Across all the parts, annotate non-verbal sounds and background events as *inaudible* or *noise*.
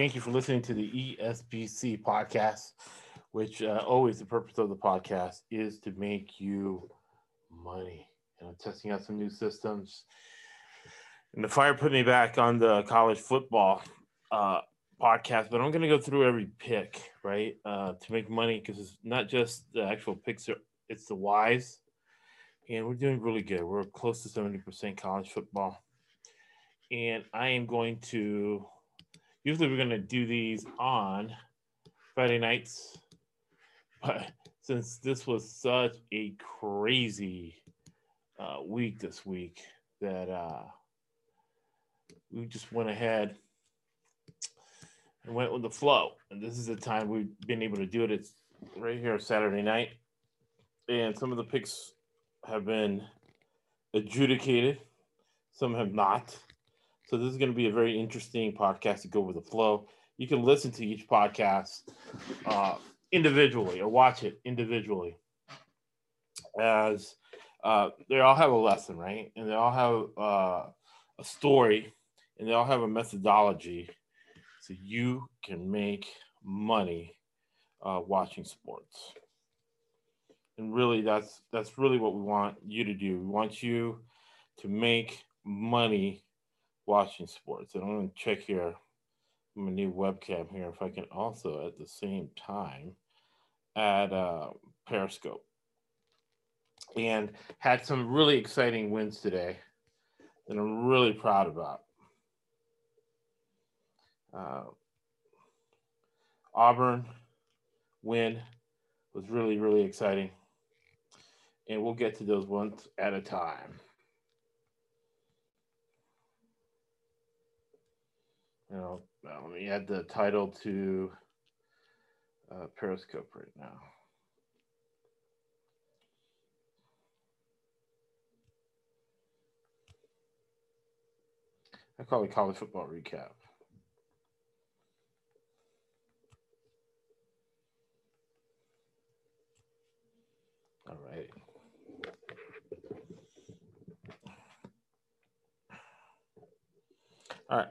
thank you for listening to the ESBC podcast, which uh, always the purpose of the podcast is to make you money. And I'm testing out some new systems. And the fire put me back on the college football uh, podcast, but I'm going to go through every pick, right, uh, to make money because it's not just the actual picks, it's the whys. And we're doing really good. We're close to 70% college football. And I am going to usually we're going to do these on Friday nights, but since this was such a crazy uh, week this week, that uh, we just went ahead and went with the flow. And this is the time we've been able to do it. It's right here Saturday night, and some of the picks have been adjudicated, some have not. So this is going to be a very interesting podcast to go with the flow. You can listen to each podcast uh, individually or watch it individually, as uh, they all have a lesson, right? And they all have uh, a story, and they all have a methodology, so you can make money uh, watching sports. And really, that's that's really what we want you to do. We want you to make money watching sports. And I'm going to check here my new webcam here if I can also at the same time add uh, Periscope. And had some really exciting wins today that I'm really proud about. Uh, Auburn win was really, really exciting. And we'll get to those ones at a time. You know, let me add the title to uh, Periscope right now. I call it college football recap. All right. All right.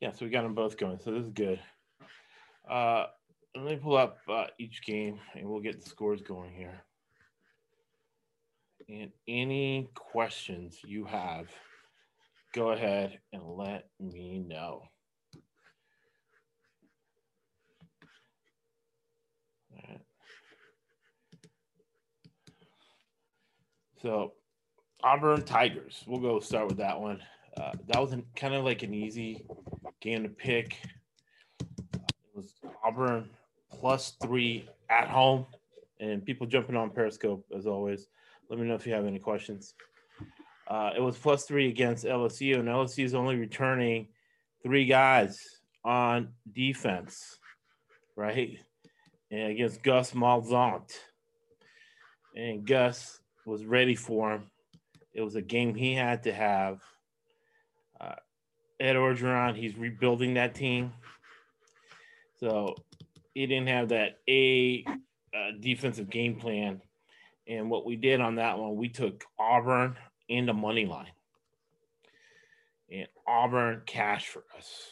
Yeah, so we got them both going. So this is good. Uh, let me pull up uh, each game and we'll get the scores going here. And any questions you have, go ahead and let me know. All right. So, Auburn Tigers. We'll go start with that one. Uh, that was an, kind of like an easy game to pick. It was Auburn plus three at home, and people jumping on Periscope as always. Let me know if you have any questions. Uh, it was plus three against LSU, and LSU is only returning three guys on defense, right? And against Gus Malzahn. And Gus was ready for him. It was a game he had to have. Ed Orgeron, he's rebuilding that team. So he didn't have that A uh, defensive game plan. And what we did on that one, we took Auburn in the money line. And Auburn cash for us.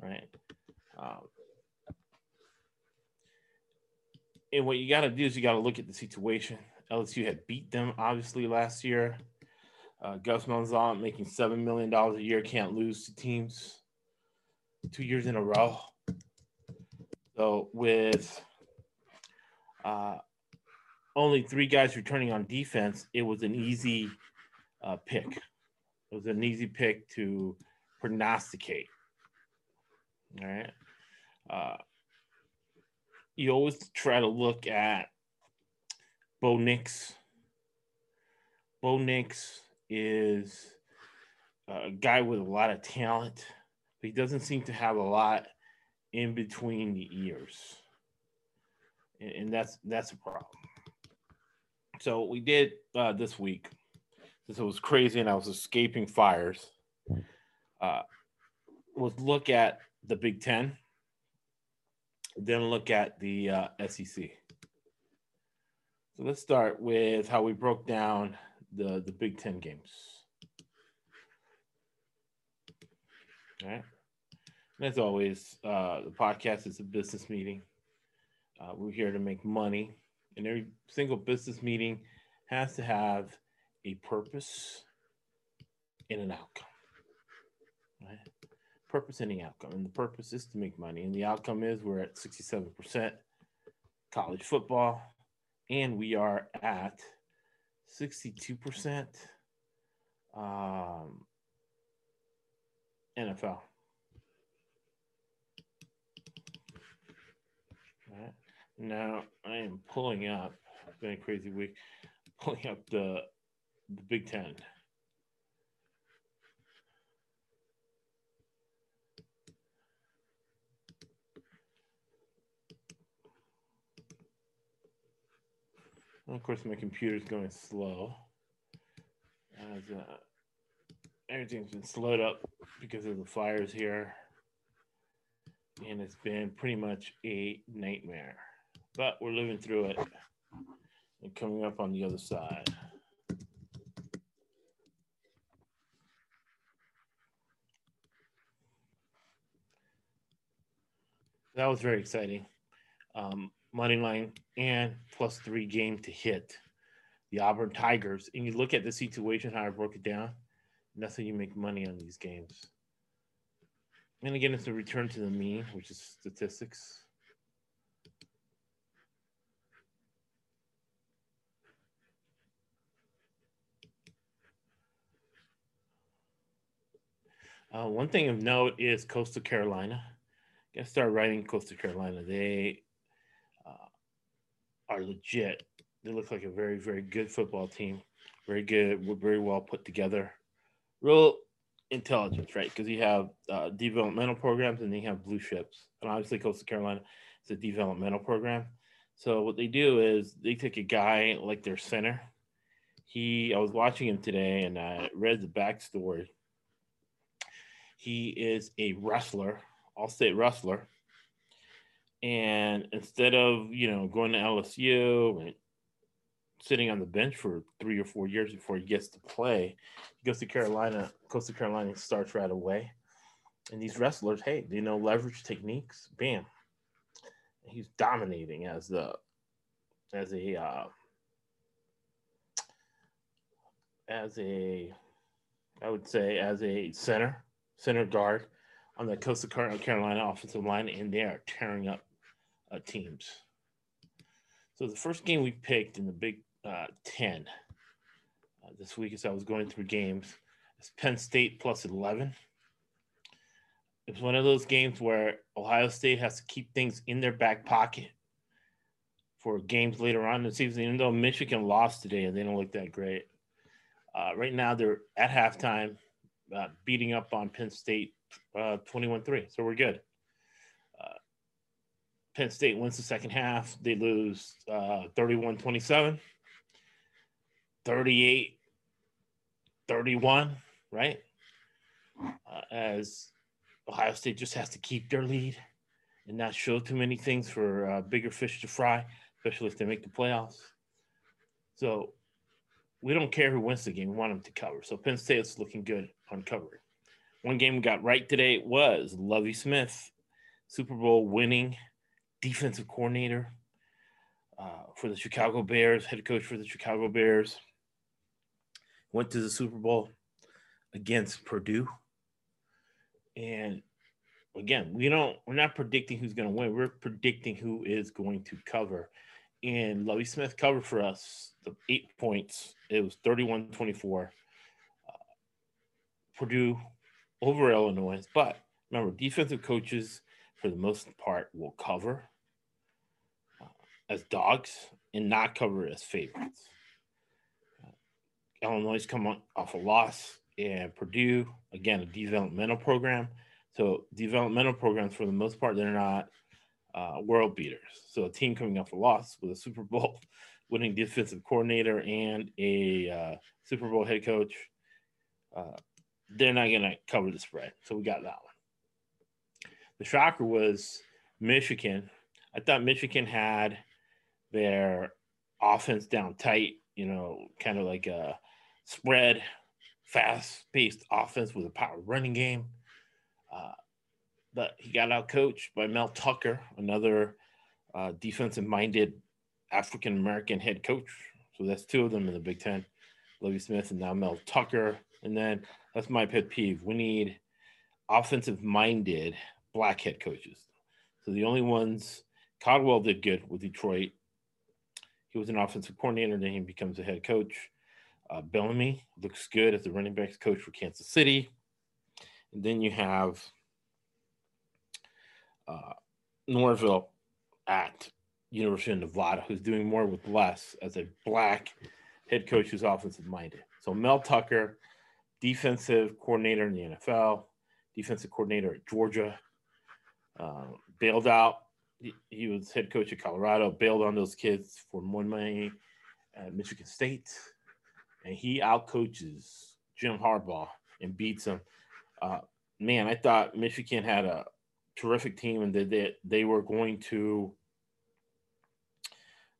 Right. Um, and what you got to do is you got to look at the situation. LSU had beat them obviously last year. Uh, Gus Malzahn making seven million dollars a year can't lose to teams two years in a row. So with uh, only three guys returning on defense, it was an easy uh, pick. It was an easy pick to prognosticate. All right. Uh, you always try to look at Bo Nix. Bo Nix is a guy with a lot of talent, but he doesn't seem to have a lot in between the ears. And, and that's that's a problem. So we did uh, this week, it was crazy and I was escaping fires, uh, was look at the Big Ten, then look at the uh, SEC. So let's start with how we broke down the, the Big Ten games. All right. And as always, uh, the podcast is a business meeting. Uh, we're here to make money, and every single business meeting has to have a purpose and an outcome. Right? Purpose and the outcome. And the purpose is to make money, and the outcome is we're at 67% college football, and we are at 62% um, NFL. Right. Now I am pulling up. It's been a crazy week. Pulling up the the Big Ten. And of course, my computer's going slow. As uh, everything's been slowed up because of the fires here and it's been pretty much a nightmare. But we're living through it and coming up on the other side. That was very exciting. Um, money line and plus three game to hit the Auburn Tigers. And you look at the situation, how I broke it down, and that's how you make money on these games. And again, it's a return to the mean, which is statistics. Uh, one thing of note is Coastal Carolina. I start writing Coastal Carolina. They are legit. They look like a very, very good football team. Very good. Very well put together. Real intelligence, right? Because you have uh, developmental programs and then you have blue chips. And obviously, Coastal Carolina is a developmental program. So what they do is they take a guy like their center. He, I was watching him today and I read the backstory. He is a wrestler, all-state wrestler. And instead of, you know, going to LSU and sitting on the bench for three or four years before he gets to play. He goes to Carolina, Coastal Carolina starts right away. And these wrestlers, hey, they know leverage techniques. Bam. He's dominating as the as a uh, as a I would say as a center, center guard on the Coastal Carolina offensive line, and they are tearing up uh, teams. So the first game we picked in the Big uh, 10 uh, this week as I was going through games. is Penn State plus 11. It's one of those games where Ohio State has to keep things in their back pocket for games later on in the season, even though Michigan lost today and they don't look that great. Uh, right now, they're at halftime uh, beating up on Penn State uh, 21 3. So we're good. Uh, Penn State wins the second half. They lose 31 27. 38 31, right? Uh, as Ohio State just has to keep their lead and not show too many things for uh, bigger fish to fry, especially if they make the playoffs. So we don't care who wins the game. We want them to cover. So Penn State's looking good on covering. One game we got right today was Lovie Smith, Super Bowl winning defensive coordinator uh, for the Chicago Bears, head coach for the Chicago Bears went to the Super Bowl against Purdue. And again, we don't we're not predicting who's going to win. We're predicting who is going to cover. And Lovie Smith covered for us the eight points. It was 31-24. Uh, Purdue over Illinois. But remember, defensive coaches for the most part will cover as dogs and not cover as favorites. Illinois come off a loss, and Purdue again a developmental program. So developmental programs, for the most part, they're not uh, world beaters. So a team coming off a loss with a Super Bowl *laughs* winning defensive coordinator and a uh, Super Bowl head coach, uh, they're not going to cover the spread. So we got that one. The shocker was Michigan. I thought Michigan had their offense down tight, you know, kind of like a spread, fast paced offense with a power running game. Uh, but he got out coached by Mel Tucker, another uh, defensive minded African American head coach. So that's two of them in the Big Ten Lovie Smith and now Mel Tucker. And then that's my pet peeve. We need offensive minded black head coaches. So the only ones, Caldwell did good with Detroit. He was an offensive coordinator, then he becomes a head coach. Uh, Bieniemy looks good as the running backs coach for Kansas City. And then you have uh, Norvell at University of Nevada, who's doing more with less as a black head coach who's offensive minded. So Mel Tucker, defensive coordinator in the NFL, defensive coordinator at Georgia, uh, bailed out. He, was head coach at Colorado, bailed on those kids for more money at Michigan State, and he outcoaches Jim Harbaugh and beats him. Uh, man, I thought Michigan had a terrific team and that they, they were going to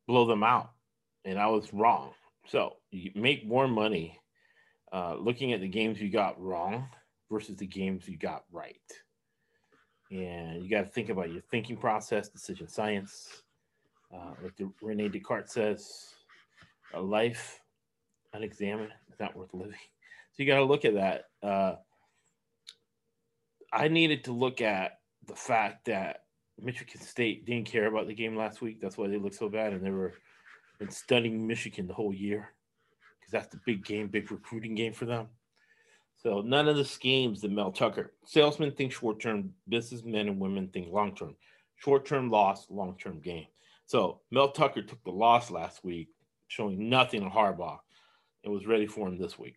blow them out. And I was wrong. So you make more money uh, looking at the games you got wrong versus the games you got right. And you got to think about your thinking process, decision science. Uh, like the, Rene Descartes says, a life unexamined is not worth living. So you got to look at that. Uh, I needed to look at the fact that Michigan State didn't care about the game last week. That's why they looked so bad, and they were been studying Michigan the whole year because that's the big game, big recruiting game for them. So none of the schemes that Mel Tucker, salesmen think short term, businessmen and women think long term. Short term loss, long term gain. So Mel Tucker took the loss last week, showing nothing on Harbaugh, and was ready for him this week.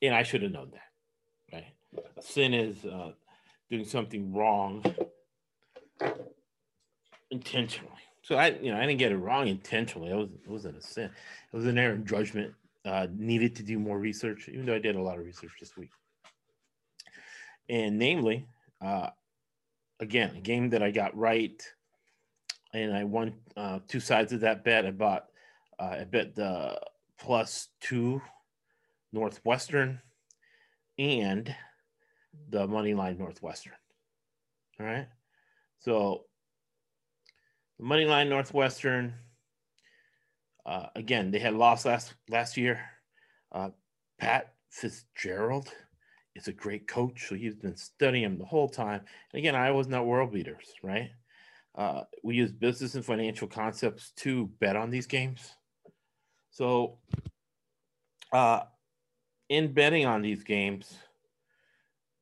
And I should have known that. Right? Sin is uh, doing something wrong intentionally. So I, you know, I didn't get it wrong intentionally. It was it wasn't a sin. It was an error in judgment. Uh, needed to do more research, even though I did a lot of research this week. And namely, uh, again, a game that I got right, and I won uh, two sides of that bet. I bought, uh, I bet the plus two Northwestern, and the money line Northwestern. All right. So the money line Northwestern. Uh, again, they had lost last last year. Uh, Pat Fitzgerald is a great coach, so he's been studying him the whole time. And again, I was not world beaters, right? Uh, we use business and financial concepts to bet on these games. So, uh, in betting on these games,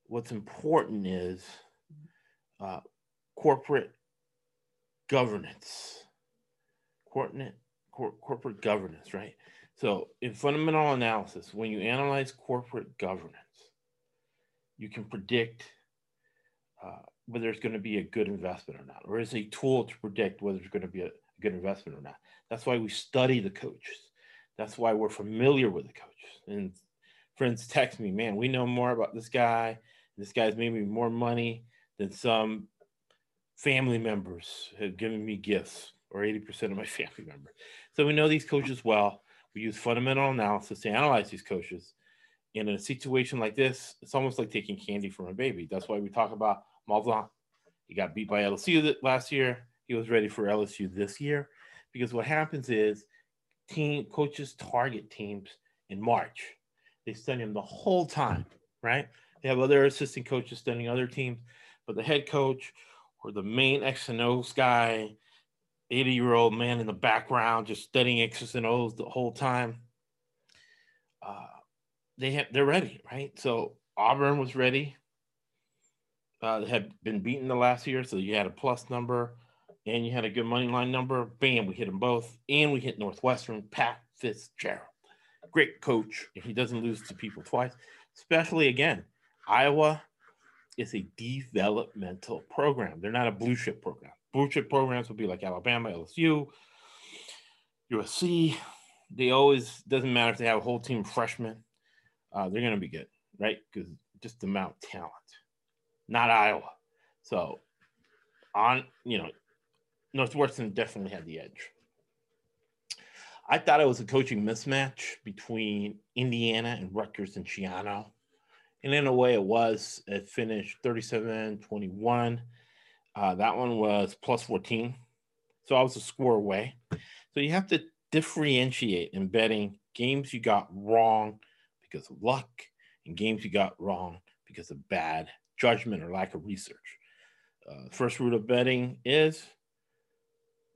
what's important is uh, corporate governance, corporate, cor- corporate governance, right? So, in fundamental analysis, when you analyze corporate governance, you can predict uh, whether it's going to be a good investment or not, or is a tool to predict whether it's going to be a good investment or not. That's why we study the coaches. That's why we're familiar with the coaches. And friends text me, man, we know more about this guy. This guy's made me more money than some family members have given me gifts, or 80% of my *laughs* family members. So we know these coaches well. We use fundamental analysis to analyze these coaches. And in a situation like this, it's almost like taking candy from a baby. That's why we talk about Malzahn. He got beat by LSU last year. He was ready for LSU this year because what happens is team coaches target teams in March. They study them the whole time, right? They have other assistant coaches studying other teams, but the head coach or the main X and O's guy, 80 year old man in the background, just studying X's and O's the whole time. Uh, they have, they're ready, right? So Auburn was ready. Uh, they had been beaten the last year, so you had a plus number and you had a good money line number. Bam, we hit them both, and we hit Northwestern. Pat Fitzgerald, great coach. He doesn't lose to people twice, especially again Iowa is a developmental program. They're not a blue chip program. Blue chip programs would be like Alabama, LSU, USC. They always doesn't matter if they have a whole team of freshmen, uh, they're going to be good, right? Because just the amount of talent, not Iowa. So on, you know, Northwestern definitely had the edge. I thought it was a coaching mismatch between Indiana and Rutgers and Schiano. And in a way, it was. It finished 37 21. Uh, that one was plus 14. So I was a score away. So you have to differentiate in betting games you got wrong because of luck and games you got wrong because of bad judgment or lack of research. Uh, first rule of betting is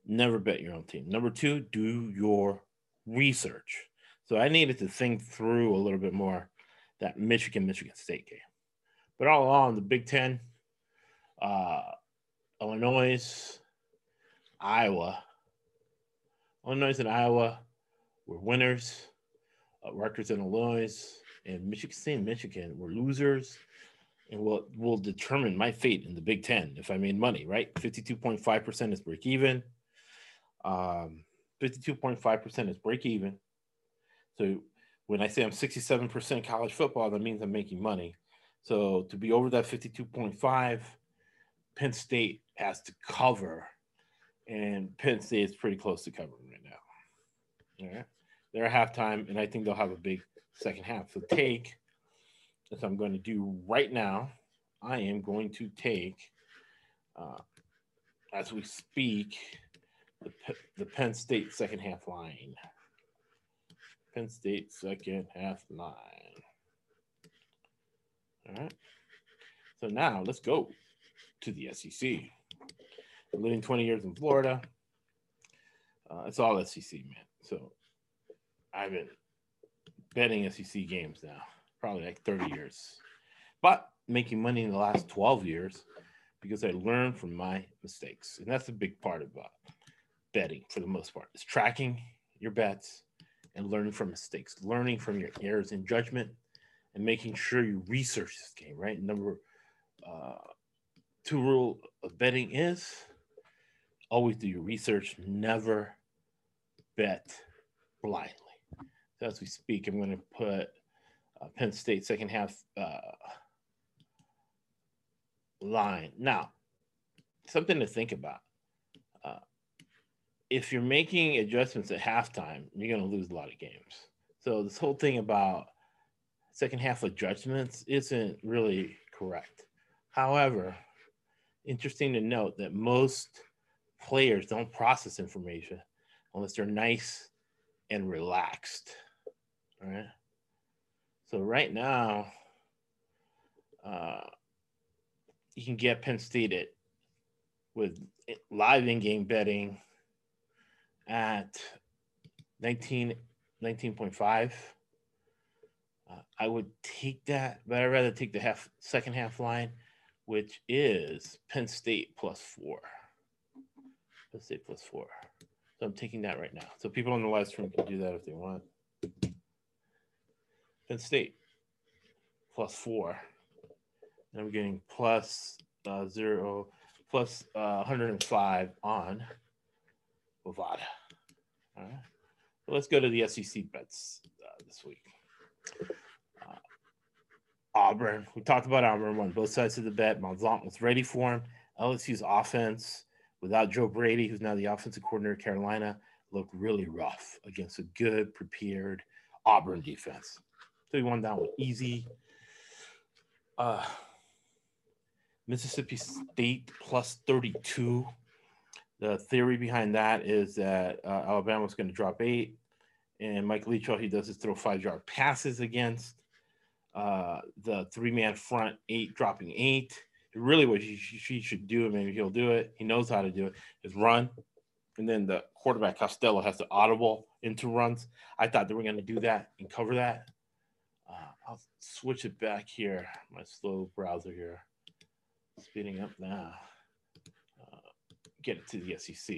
never bet your own team. Number two, do your research. So I needed to think through a little bit more that Michigan Michigan State game. But all along, the Big Ten, uh, Illinois, Iowa, Illinois and Iowa were winners. Uh, Rutgers and Illinois and Michigan State and Michigan were losers and will will determine my fate in the Big Ten if I made money, right? 52.5% is break even. Um, 52.5% is break even. So when I say I'm 67% college football, that means I'm making money. So to be over that 52.5, Penn State has to cover, and Penn State is pretty close to covering right now. All right. They're at halftime, and I think they'll have a big second half. So take, as I'm going to do right now, I am going to take, uh, as we speak, the, the Penn State second half line. Penn State second half line. All right. So now let's go to the SEC. Living 20 years in Florida. Uh, it's all SEC, man. So I've been betting SEC games now, probably like 30 years, but making money in the last 12 years because I learned from my mistakes. And that's a big part about betting for the most part. is tracking your bets and learning from mistakes, learning from your errors in judgment and making sure you research this game, right? Number uh, two rule of betting is always do your research, never bet blindly. So as we speak, I'm going to put uh, Penn State second half uh, line. Now, something to think about. Uh, if you're making adjustments at halftime, you're going to lose a lot of games. So this whole thing about second half adjustments isn't really correct. However, interesting to note that most players don't process information unless they're nice and relaxed. All right. So right now, uh, you can get Penn State it with live in-game betting at 19, 19.5. Uh, I would take that, but I'd rather take the half second half line, which is Penn State plus four. Penn State plus four. So I'm taking that right now. So people on the live stream can do that if they want. Penn State plus four. And I'm getting plus, uh, zero, plus, uh, 105 on Bovada. All right. So let's go to the SEC bets uh, this week. Auburn. We talked about Auburn on both sides of the bet. Malzahn was ready for him. LSU's offense without Joe Brady, who's now the offensive coordinator of Carolina, looked really rough against a good, prepared Auburn defense. So he won that one easy. Uh, Mississippi State plus 32. The theory behind that is that uh, Alabama's going to drop eight, and Mike Leach, all he does is throw five yard passes against uh, the three man front, eight dropping eight really what he, he should do, and maybe he'll do it. He knows how to do it. Is run, and then the quarterback Costello has to audible into runs. I thought they were going to do that and cover that. Uh, I'll switch it back here. My slow browser here, speeding up now. Uh, get it to the SEC,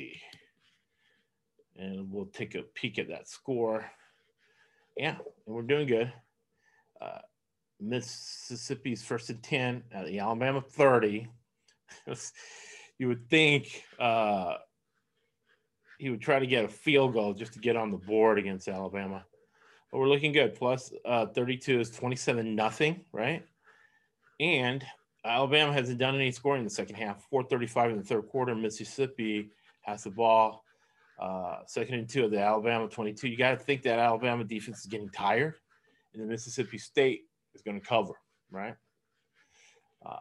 and we'll take a peek at that score. Yeah, and we're doing good. Uh, Mississippi's first and 10 at the Alabama 30. *laughs* you would think uh, he would try to get a field goal just to get on the board against Alabama. But we're looking good. Plus, uh, 32 is 27 nothing, right? And Alabama hasn't done any scoring in the second half. 435 in the third quarter. Mississippi has the ball. Uh, second and two of the Alabama 22. You got to think that Alabama defense is getting tired, and the Mississippi State is going to cover, right? Uh,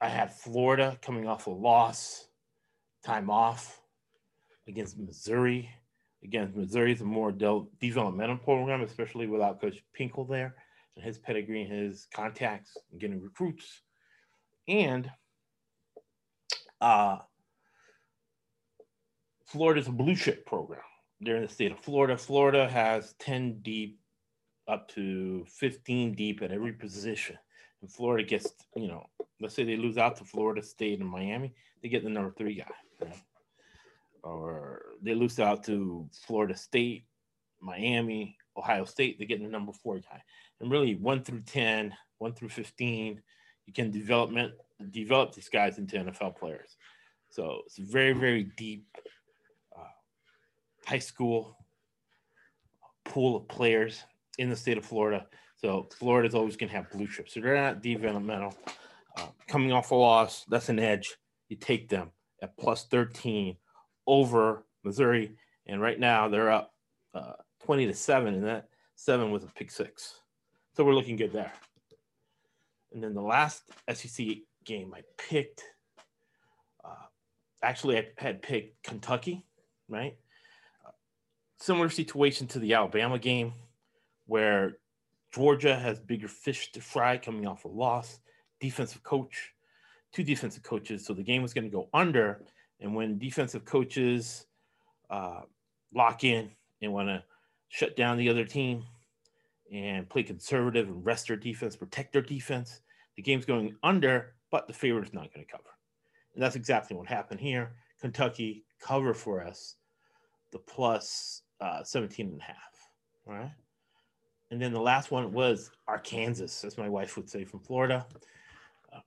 I had Florida coming off a loss, time off against Missouri. Again, Missouri is a more de- developmental program, especially without Coach Pinkel there and his pedigree and his contacts and getting recruits. And uh, Florida's a blue chip program. They're in the state of Florida. Florida has 10 deep up to 15 deep at every position. And Florida gets, you know, let's say they lose out to Florida State and Miami, they get the number three guy. Or they lose out to Florida State, Miami, Ohio State, they get the number four guy. And really, one through 10, one through 15, you can development develop these guys into NFL players. So it's very, very deep uh, high school pool of players in the state of Florida. So Florida's always going to have blue chips. So they're not developmental. Uh, coming off a loss, that's an edge. You take them at plus 13 over Missouri. And right now they're up uh, 20 to 7, and that seven was a pick six. So we're looking good there. And then the last SEC game I picked, uh, actually, I had picked Kentucky, right? Uh, similar situation to the Alabama game where Georgia has bigger fish to fry coming off a loss, defensive coach, two defensive coaches. So the game was going to go under. And when defensive coaches uh, lock in and want to shut down the other team and play conservative and rest their defense, protect their defense, the game's going under, but the favorite is not going to cover. And that's exactly what happened here. Kentucky cover for us the plus, uh, 17 and a half. All right. And then the last one was Arkansas, as my wife would say, from Florida. Uh,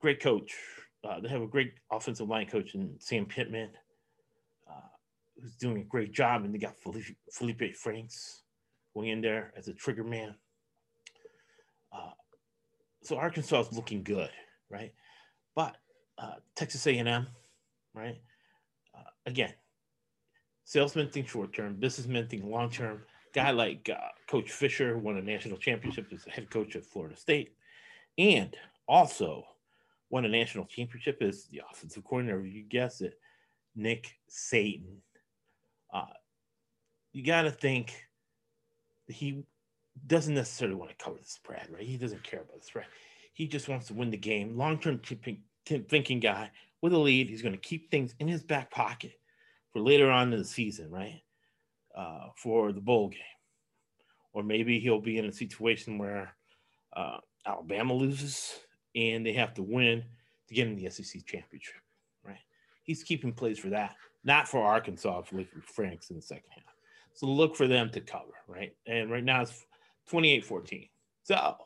great coach. Uh, they have a great offensive line coach in Sam Pittman, uh, who's doing a great job. And they got Feleipe, Feleipe Franks going in there as a trigger man. Uh, so Arkansas is looking good, right? But uh, Texas A&M, right? Again, salesmen think short term, businessmen think long term guy like uh, Coach Fisher won a national championship as the head coach of Florida State, and also won a national championship as the offensive coordinator. You guess it, Nick Saban. Uh, you got to think he doesn't necessarily want to cover the spread, right? He doesn't care about the spread. He just wants to win the game. Long term thinking guy with a lead. He's going to keep things in his back pocket for later on in the season, right? Uh, for the bowl game. Or maybe he'll be in a situation where uh, Alabama loses and they have to win to get in the SEC championship, right? He's keeping plays for that, not for Arkansas for Franks in the second half. So look for them to cover, right? And right now it's 28 14. So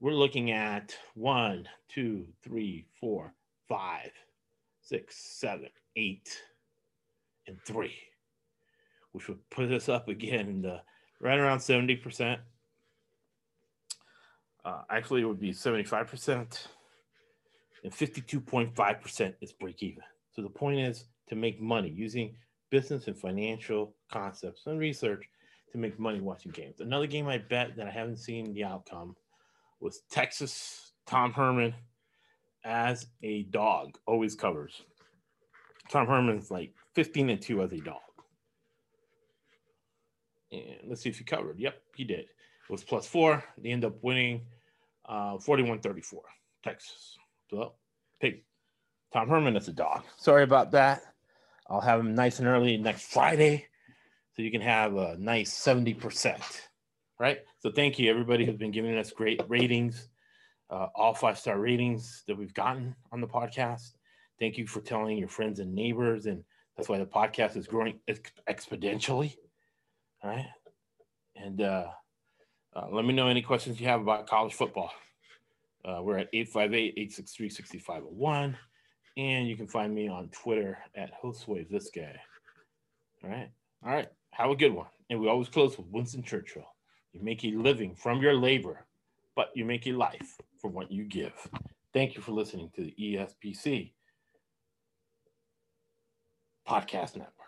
we're looking at one, two, three, four, five, six, seven, eight, and three which would put us up again right around 70%. Uh, actually, it would be 75%, and 52.5% is break even. So the point is to make money using business and financial concepts and research to make money watching games. Another game I bet that I haven't seen the outcome was Texas Tom Herman as a dog always covers. Tom Herman's like 15 and 2 as a dog. And let's see if he covered. Yep, he did. It was plus four. They end up winning uh, 41 34, Texas. So pick Tom Herman as a dog. Sorry about that. I'll have him nice and early next Friday so you can have a nice 70%. Right. So thank you, everybody who's been giving us great ratings, uh, all five star ratings that we've gotten on the podcast. Thank you for telling your friends and neighbors. And that's why the podcast is growing exponentially. All right. And uh, uh, let me know any questions you have about college football. Uh, we're at 858 863 6501. And you can find me on Twitter at Josue this guy. All right. All right. Have a good one. And we always close with Winston Churchill. You make a living from your labor, but you make a life from what you give. Thank you for listening to the ESPC Podcast Network.